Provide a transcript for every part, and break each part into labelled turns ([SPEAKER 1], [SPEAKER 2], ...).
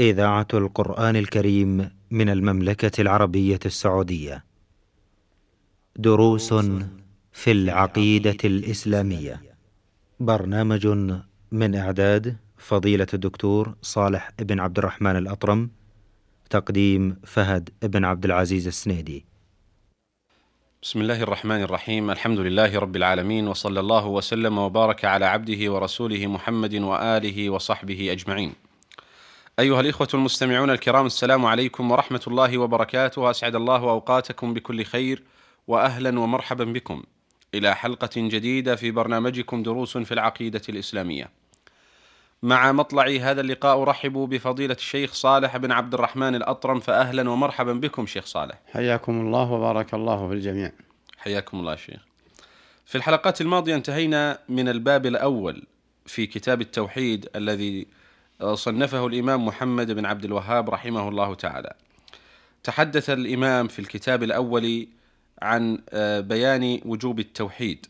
[SPEAKER 1] إذاعة القرآن الكريم من المملكة العربية السعودية. دروس في العقيدة الإسلامية. برنامج من إعداد فضيلة الدكتور صالح بن عبد الرحمن الأطرم. تقديم فهد بن عبد العزيز السنيدي.
[SPEAKER 2] بسم الله الرحمن الرحيم الحمد لله رب العالمين وصلى الله وسلم وبارك على عبده ورسوله محمد وآله وصحبه أجمعين. أيها الإخوة المستمعون الكرام السلام عليكم ورحمة الله وبركاته أسعد الله أوقاتكم بكل خير واهلا ومرحبا بكم إلى حلقة جديدة في برنامجكم دروس في العقيدة الإسلامية. مع مطلع هذا اللقاء أرحب بفضيلة الشيخ صالح بن عبد الرحمن الأطرم فاهلا ومرحبا بكم شيخ صالح.
[SPEAKER 3] حياكم الله وبارك الله في الجميع.
[SPEAKER 2] حياكم الله شيخ. في الحلقات الماضية انتهينا من الباب الأول في كتاب التوحيد الذي صنفه الإمام محمد بن عبد الوهاب رحمه الله تعالى. تحدث الإمام في الكتاب الأول عن بيان وجوب التوحيد.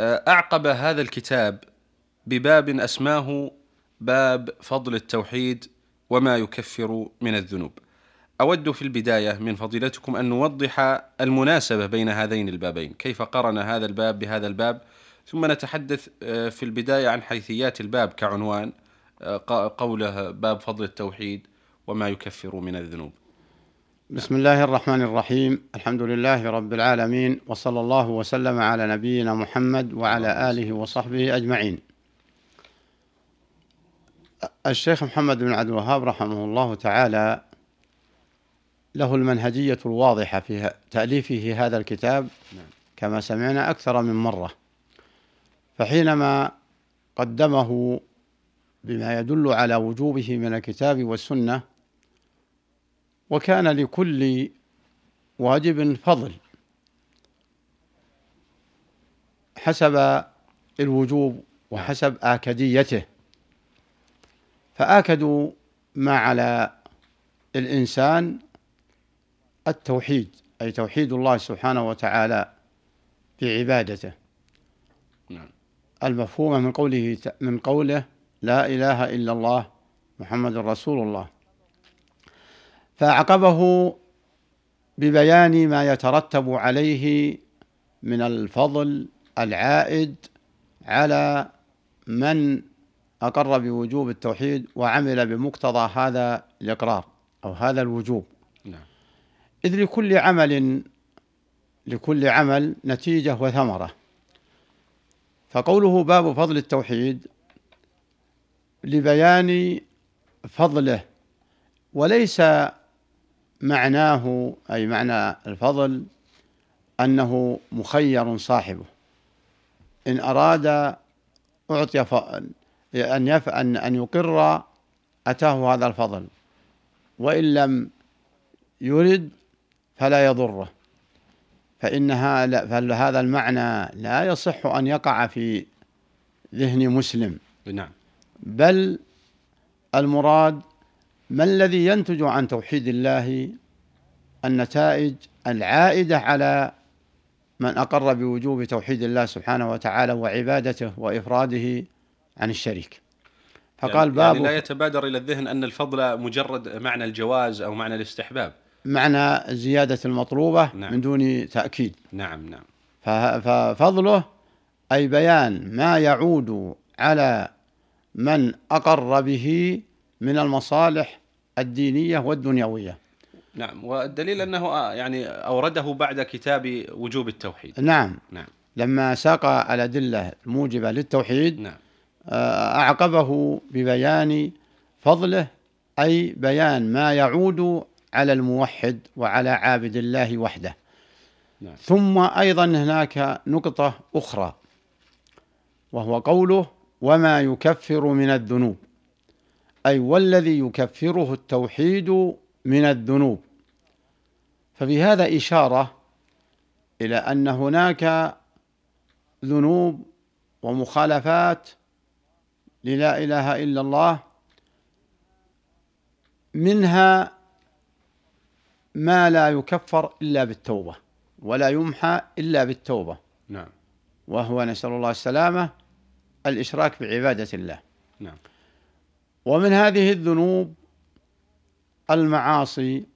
[SPEAKER 2] أعقب هذا الكتاب بباب أسماه باب فضل التوحيد وما يكفر من الذنوب. أود في البداية من فضيلتكم أن نوضح المناسبة بين هذين البابين، كيف قرن هذا الباب بهذا الباب، ثم نتحدث في البداية عن حيثيات الباب كعنوان قوله باب فضل التوحيد وما يكفر من الذنوب.
[SPEAKER 3] بسم الله الرحمن الرحيم، الحمد لله رب العالمين وصلى الله وسلم على نبينا محمد وعلى آله وصحبه أجمعين. الشيخ محمد بن عبد الوهاب رحمه الله تعالى له المنهجية الواضحة في تأليفه هذا الكتاب كما سمعنا أكثر من مرة فحينما قدمه بما يدل على وجوبه من الكتاب والسنة وكان لكل واجب فضل حسب الوجوب وحسب آكديته فآكدوا ما على الإنسان التوحيد أي توحيد الله سبحانه وتعالى في عبادته
[SPEAKER 2] نعم.
[SPEAKER 3] المفهومة من قوله من قوله لا إله إلا الله محمد رسول الله. فأعقبه ببيان ما يترتب عليه من الفضل العائد على من أقر بوجوب التوحيد وعمل بمقتضى هذا الإقرار أو هذا الوجوب.
[SPEAKER 2] نعم.
[SPEAKER 3] إذ لكل عمل لكل عمل نتيجة وثمرة. فقوله باب فضل التوحيد لبيان فضله وليس معناه أي معنى الفضل أنه مخير صاحبه. إن أراد أعطي أن أن يقر أتاه هذا الفضل. وإن لم يرد فلا يضره. فإنها فهذا المعنى لا يصح أن يقع في ذهن مسلم.
[SPEAKER 2] نعم.
[SPEAKER 3] بل المراد ما الذي ينتج عن توحيد الله النتائج العائدة على من أقر بوجوب توحيد الله سبحانه وتعالى وعبادته وإفراده عن الشريك
[SPEAKER 2] فقال يعني باب يعني لا يتبادر إلى الذهن أن الفضل مجرد معنى الجواز أو معنى الاستحباب.
[SPEAKER 3] معنى زيادة المطلوبة
[SPEAKER 2] نعم.
[SPEAKER 3] من دون تأكيد.
[SPEAKER 2] نعم نعم.
[SPEAKER 3] ففضله أي بيان ما يعود على من أقر به من المصالح الدينية والدنيوية.
[SPEAKER 2] نعم والدليل أنه يعني أورده بعد كتاب وجوب التوحيد.
[SPEAKER 3] نعم.
[SPEAKER 2] نعم.
[SPEAKER 3] لما ساق الأدلة الموجبة للتوحيد
[SPEAKER 2] نعم.
[SPEAKER 3] أعقبه ببيان فضله أي بيان ما يعود على الموحد وعلى عابد الله وحده.
[SPEAKER 2] نعم.
[SPEAKER 3] ثم أيضا هناك نقطة أخرى وهو قوله وما يكفر من الذنوب. أي والذي يكفره التوحيد من الذنوب. ففي هذا إشارة إلى أن هناك ذنوب ومخالفات للا إله إلا الله منها ما لا يكفر إلا بالتوبة ولا يمحى إلا بالتوبة.
[SPEAKER 2] نعم.
[SPEAKER 3] وهو نسأل الله السلامة الإشراك بعبادة الله.
[SPEAKER 2] نعم.
[SPEAKER 3] ومن هذه الذنوب المعاصي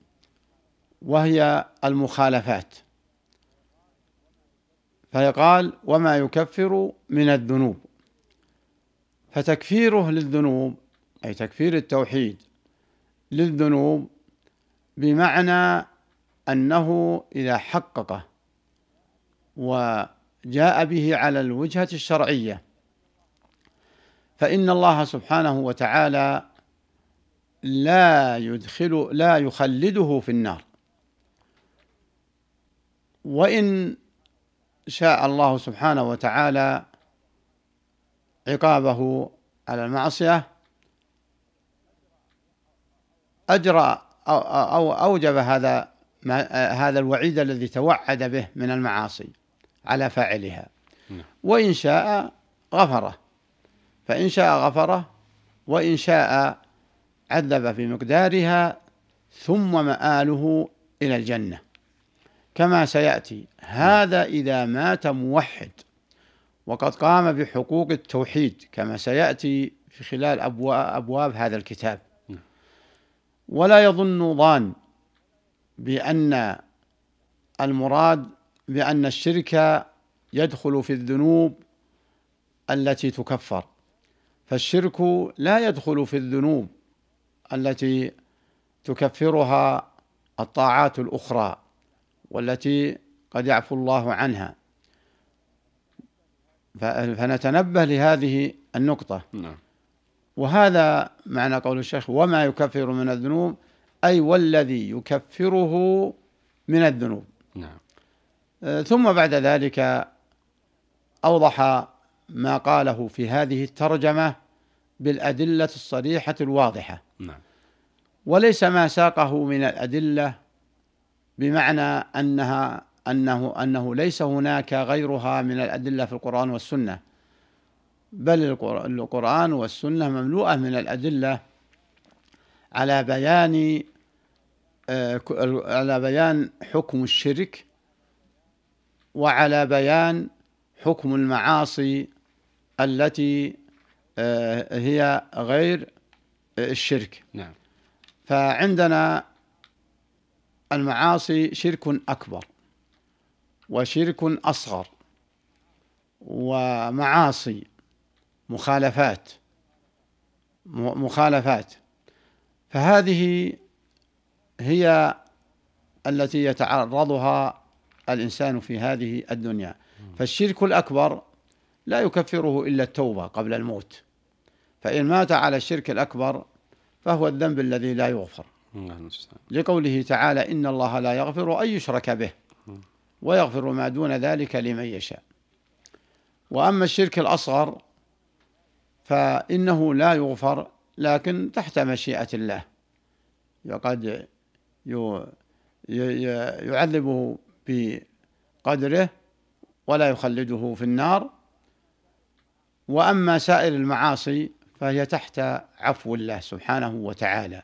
[SPEAKER 3] وهي المخالفات. فيقال وما يكفر من الذنوب. فتكفيره للذنوب أي تكفير التوحيد للذنوب بمعنى أنه إذا حققه وجاء به على الوجهة الشرعية فإن الله سبحانه وتعالى لا يدخل لا يخلده في النار. وإن شاء الله سبحانه وتعالى عقابه على المعصية أجرى أو, أو أوجب هذا هذا الوعيد الذي توعد به من المعاصي على فاعلها. نعم. وإن شاء غفره. فإن شاء غفره وإن شاء عذب في مقدارها ثم مآله إلى الجنة. كما سيأتي هذا إذا مات موحد وقد قام بحقوق التوحيد كما سيأتي في خلال أبواب هذا الكتاب. ولا يظن ظان بأن المراد بأن الشرك يدخل في الذنوب التي تكفر. فالشرك لا يدخل في الذنوب التي تكفرها الطاعات الأخرى والتي قد يعفو الله عنها فنتنبه لهذه النقطة نعم. وهذا معنى قول الشيخ وما يكفر من الذنوب أي والذي يكفره من الذنوب نعم. ثم بعد ذلك أوضح ما قاله في هذه الترجمة بالأدلة الصريحة الواضحة نعم. وليس ما ساقه من الأدلة بمعنى أنها أنه أنه ليس هناك غيرها من الأدلة في القرآن والسنة بل القرآن والسنة مملوءة من الأدلة على بيان آه، على بيان حكم الشرك وعلى بيان حكم المعاصي التي آه، هي غير الشرك. نعم. فعندنا المعاصي شرك أكبر وشرك أصغر ومعاصي مخالفات مخالفات. فهذه هي التي يتعرضها الإنسان في هذه الدنيا. فالشرك الأكبر لا يكفره إلا التوبة قبل الموت. فإن مات على الشرك الأكبر فهو الذنب الذي لا يغفر. لقوله تعالى إن الله لا يغفر أن يشرك به ويغفر ما دون ذلك لمن يشاء. وأما الشرك الأصغر فإنه لا يغفر لكن تحت مشيئة الله. وقد يعذبه بقدره ولا يخلده في النار وأما سائر المعاصي فهي تحت عفو الله سبحانه وتعالى.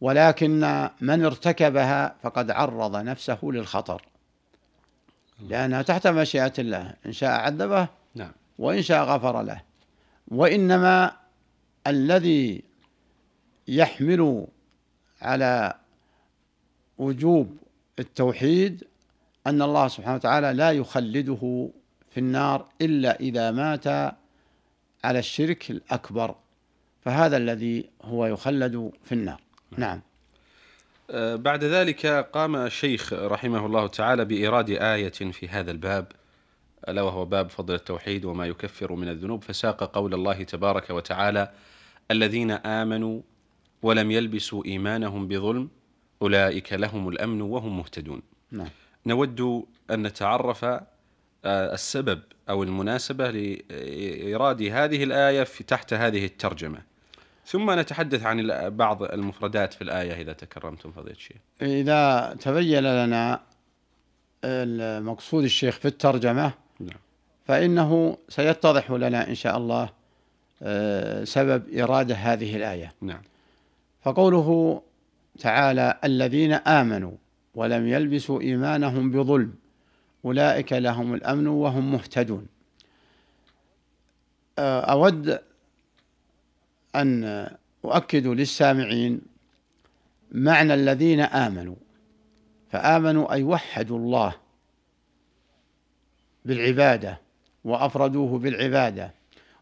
[SPEAKER 3] ولكن من ارتكبها فقد عرض نفسه للخطر. لأنها تحت مشيئة الله. إن شاء عذبه نعم. وإن شاء غفر له. وإنما الذي يحمل على وجوب التوحيد أن الله سبحانه وتعالى لا يخلده في النار إلا إذا مات على الشرك الأكبر. فهذا الذي هو يخلد في النار. نعم.
[SPEAKER 2] أه، بعد ذلك قام الشيخ رحمه الله تعالى بإيراد آية في هذا الباب ألا وهو باب فضل التوحيد وما يكفر من الذنوب فساق قول الله تبارك وتعالى الذين آمنوا ولم يلبسوا إيمانهم بظلم أولئك لهم الأمن وهم مهتدون. نعم. نود أن نتعرف السبب أو المناسبة لإيراد هذه الآية في تحت هذه الترجمة ثم نتحدث عن بعض المفردات في الآية إذا تكرمتم فضيلة الشيخ
[SPEAKER 3] إذا تبين لنا المقصود الشيخ في الترجمة نعم. فإنه سيتضح لنا إن شاء الله آه، سبب إرادة هذه الآية نعم. فقوله تعالى الذين آمنوا ولم يلبسوا إيمانهم بظلم أولئك لهم الأمن وهم مهتدون. آه، أود أن أؤكد للسامعين معنى الذين آمنوا. فآمنوا أي وحدوا الله بالعبادة وأفردوه بالعبادة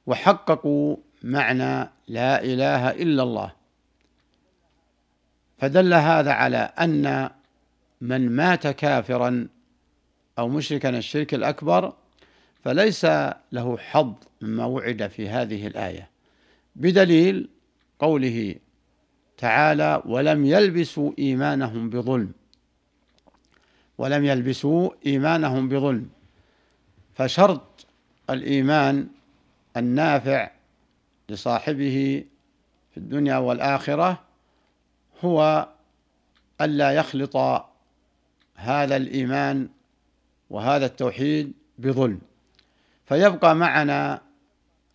[SPEAKER 3] وحققوا معنى لا إله إلا الله. فدل هذا على أن من مات كافرا أو مشركا الشرك الأكبر فليس له حظ مما وعد في هذه الآية. بدليل قوله تعالى ولم يلبسوا إيمانهم بظلم ولم يلبسوا إيمانهم بظلم فشرط الإيمان النافع لصاحبه في الدنيا والآخرة هو ألا يخلط هذا الإيمان وهذا التوحيد بظلم. فيبقى معنا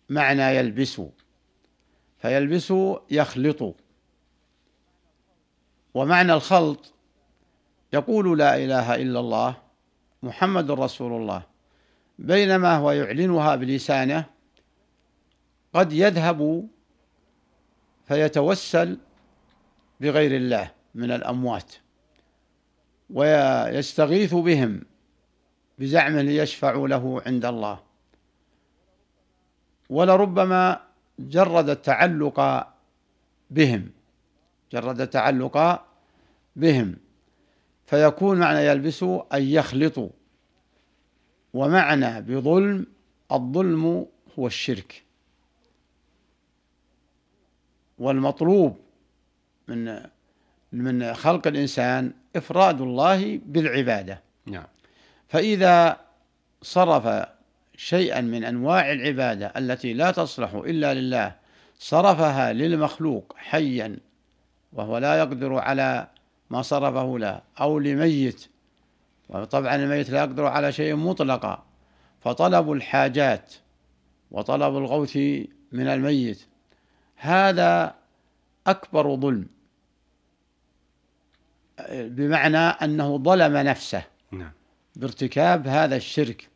[SPEAKER 3] معنى يلبس فيلبس يخلط. ومعنى الخلط يقول لا إله إلا الله محمد رسول الله. بينما هو يعلنها بلسانه قد يذهب فيتوسل بغير الله من الأموات ويستغيث بهم. بزعم ليشفعوا له عند الله. ولربما جرد التعلق بهم جرد التعلق بهم. فيكون معنى يلبسوا أن يخلطوا ومعنى بظلم الظلم هو الشرك. والمطلوب من من خلق الإنسان إفراد الله بالعبادة.
[SPEAKER 2] نعم.
[SPEAKER 3] فإذا صرف شيئا من أنواع العبادة التي لا تصلح إلا لله صرفها للمخلوق حيا وهو لا يقدر على ما صرفه له أو لميت. وطبعا الميت لا يقدر على شيء مطلقا. فطلب الحاجات وطلب الغوث من الميت. هذا أكبر ظلم. بمعنى أنه ظلم نفسه.
[SPEAKER 2] نعم.
[SPEAKER 3] بارتكاب هذا الشرك.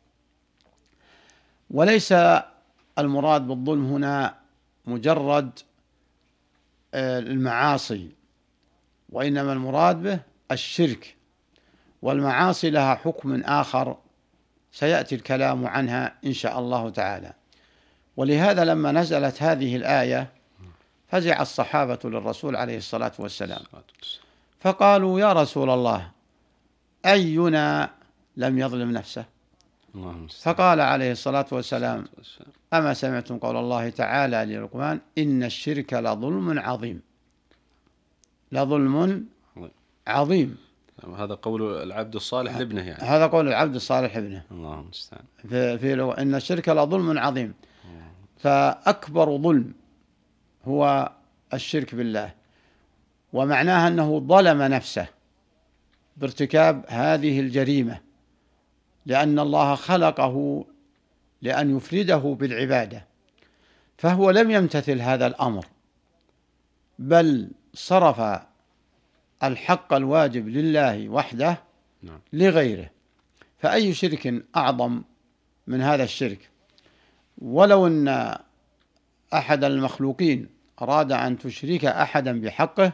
[SPEAKER 3] وليس المراد بالظلم هنا مجرد آه، المعاصي وإنما المراد به الشرك. والمعاصي لها حكم آخر سيأتي الكلام عنها إن شاء الله تعالى. ولهذا لما نزلت هذه الآية فزع الصحابة للرسول عليه الصلاة والسلام. فقالوا يا رسول الله أينا لم يظلم نفسه. فقال عليه الصلاة والسلام أما سمعتم قول الله تعالى للقمان إن الشرك لظلم عظيم. لظلم عظيم.
[SPEAKER 2] هذا قول العبد الصالح لابنه يعني.
[SPEAKER 3] هذا قول العبد الصالح ابنه
[SPEAKER 2] الله المستعان
[SPEAKER 3] في, في لو إن الشرك لظلم عظيم. فأكبر ظلم هو الشرك بالله. ومعناها أنه ظلم نفسه بارتكاب هذه الجريمة. لأن الله خلقه لأن يفرده بالعبادة فهو لم يمتثل هذا الأمر بل صرف الحق الواجب لله وحده
[SPEAKER 2] نعم.
[SPEAKER 3] لغيره فأي شرك أعظم من هذا الشرك ولو أن أحد المخلوقين أراد أن تشرك أحدا بحقه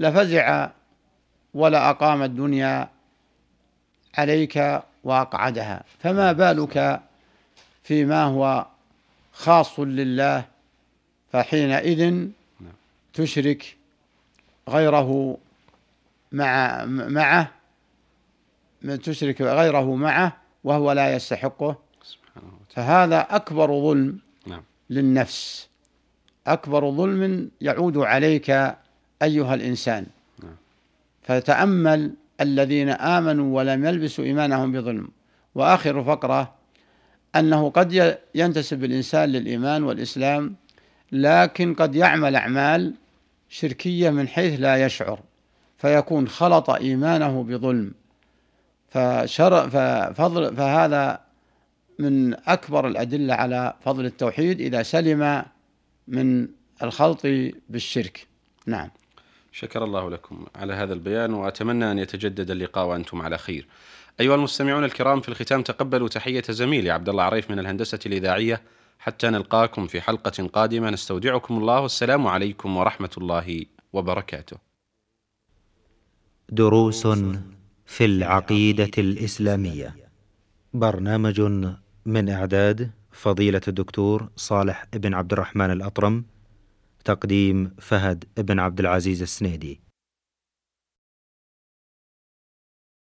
[SPEAKER 3] لفزع ولا أقام الدنيا عليك وأقعدها فما بالك فيما هو خاص لله فحينئذ تشرك غيره مع معه تشرك غيره معه وهو لا يستحقه فهذا أكبر ظلم
[SPEAKER 2] نعم.
[SPEAKER 3] للنفس أكبر ظلم يعود عليك أيها الإنسان
[SPEAKER 2] نعم.
[SPEAKER 3] فتأمل الذين آمنوا ولم يلبسوا إيمانهم بظلم. وآخر فقرة أنه قد ينتسب الإنسان للإيمان والإسلام لكن قد يعمل أعمال شركية من حيث لا يشعر فيكون خلط إيمانه بظلم. فشر ففضل فهذا من أكبر الأدلة على فضل التوحيد إذا سلم من الخلط بالشرك. نعم.
[SPEAKER 2] شكر الله لكم على هذا البيان وأتمنى أن يتجدد اللقاء وأنتم على خير. أيها المستمعون الكرام في الختام تقبلوا تحية زميلي عبد الله عريف من الهندسة الإذاعية. حتى نلقاكم في حلقة قادمة. نستودعكم الله. والسلام عليكم ورحمة الله وبركاته.
[SPEAKER 1] دروس في العقيدة الإسلامية. برنامج من إعداد فضيلة الدكتور صالح بن عبد الرحمن الأطرم. تقديم فهد بن عبد العزيز السنيدي